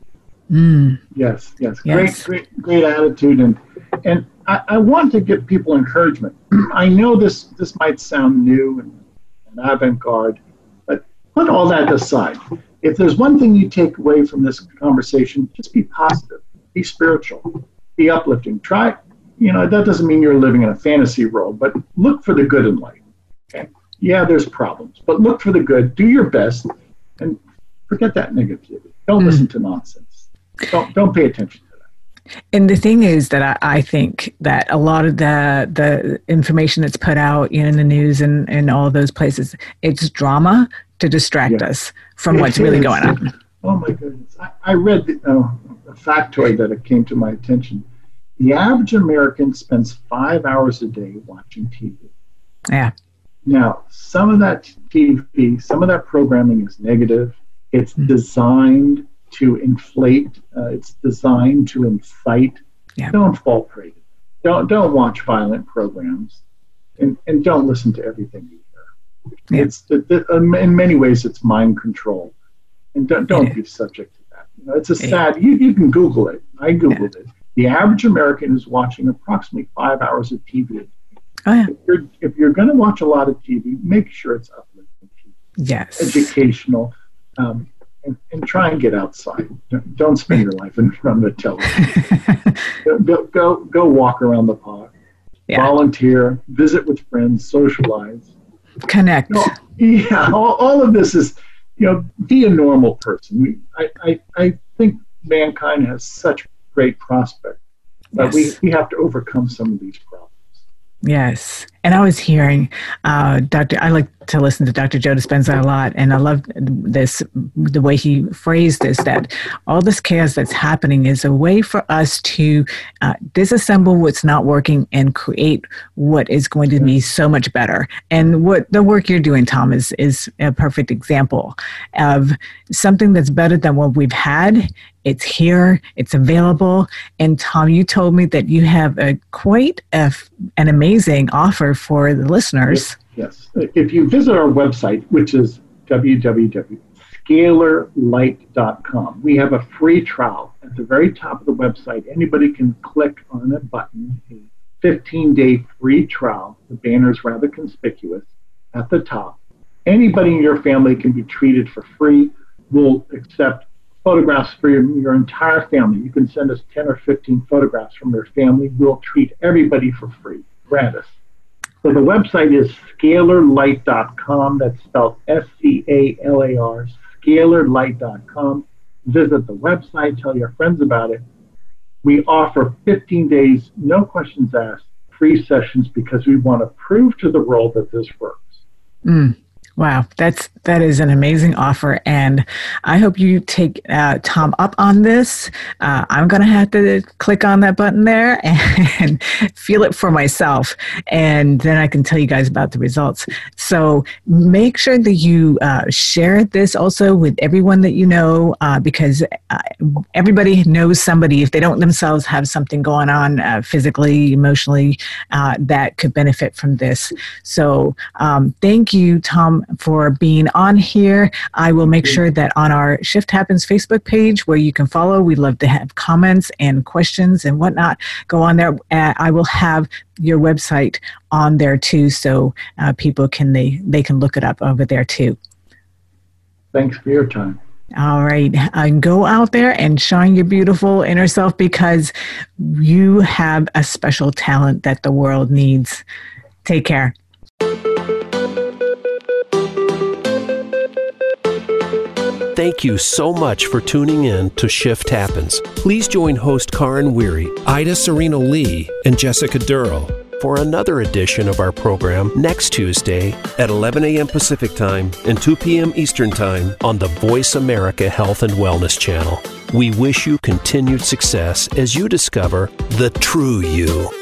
Mm. Yes, yes, yes, great, great, great attitude, and and I, I, want to give people encouragement. I know this this might sound new and, and avant-garde, but put all that aside. If there's one thing you take away from this conversation, just be positive, be spiritual, be uplifting. Try, you know, that doesn't mean you're living in a fantasy world, but look for the good in life. Okay? Yeah, there's problems, but look for the good. Do your best, and forget that negativity. Don't mm. listen to nonsense don't don't pay attention to that. And the thing is that I, I, think that a lot of the the information that's put out you know, in the news and, and all those places, it's drama to distract yeah. us from it what's is. really going on. Oh my goodness! I, I read the, uh, a factoid that it came to my attention. The average American spends five hours a day watching TV. Yeah. Now, some of that TV, some of that programming is negative. It's mm-hmm. designed to inflate. Uh, it's designed to incite. Yeah. Don't fall prey to Don't don't watch violent programs, and and don't listen to everything you hear. Yeah. It's um, in many ways it's mind control, and don't don't yeah. be subject to that. You know, it's a sad. You you can Google it. I googled it. The average American is watching approximately five hours of TV. Oh, yeah. If you're if you're going to watch a lot of TV, make sure it's uplifting TV. Yes. Educational. Um, and, and try and get outside. Don't spend your life in front of the television. go, go, go walk around the park, yeah. volunteer, visit with friends, socialize, connect. You know, yeah, all, all of this is, you know, be a normal person. We, I, I, I think mankind has such great prospects, but yes. we, we have to overcome some of these problems. Yes. And I was hearing uh, Dr. I like to listen to Dr. Joe Dispenza a lot, and I love this the way he phrased this that all this chaos that's happening is a way for us to uh, disassemble what's not working and create what is going to be so much better. And what the work you're doing, Tom, is is a perfect example of something that's better than what we've had it's here, it's available. And Tom, you told me that you have a quite a, an amazing offer for the listeners. Yes. If you visit our website, which is www.scalarlight.com, we have a free trial. At the very top of the website, anybody can click on a button, a 15 day free trial. The banner is rather conspicuous at the top. Anybody in your family can be treated for free. We'll accept photographs for your, your entire family. You can send us 10 or 15 photographs from your family. We'll treat everybody for free, gratis. So the website is scalarlight.com. That's spelled S C A L A R, scalarlight.com. Visit the website, tell your friends about it. We offer 15 days, no questions asked, free sessions because we want to prove to the world that this works. Mm. Wow, that's that is an amazing offer, and I hope you take uh, Tom up on this. Uh, I'm to have to click on that button there and feel it for myself, and then I can tell you guys about the results. So make sure that you uh, share this also with everyone that you know, uh, because uh, everybody knows somebody if they don't themselves have something going on uh, physically, emotionally that could benefit from this. So um, thank you, Tom for being on here. I will make sure that on our Shift Happens Facebook page, where you can follow, we'd love to have comments and questions and whatnot. Go on there. I will have your website on there too, so uh, people can they they can look it up over there too. Thanks for your time. All right. Uh, go out there and shine your beautiful inner self because you have a special talent that the world needs. Take care. Thank you so much for tuning in to Shift Happens. Please join host Karin Weary, Ida Serena Lee, and Jessica Durrell for another edition of our program next Tuesday at 11 a.m. Pacific Time and 2 p.m. Eastern Time on the Voice America Health and Wellness Channel. We wish you continued success as you discover the true you.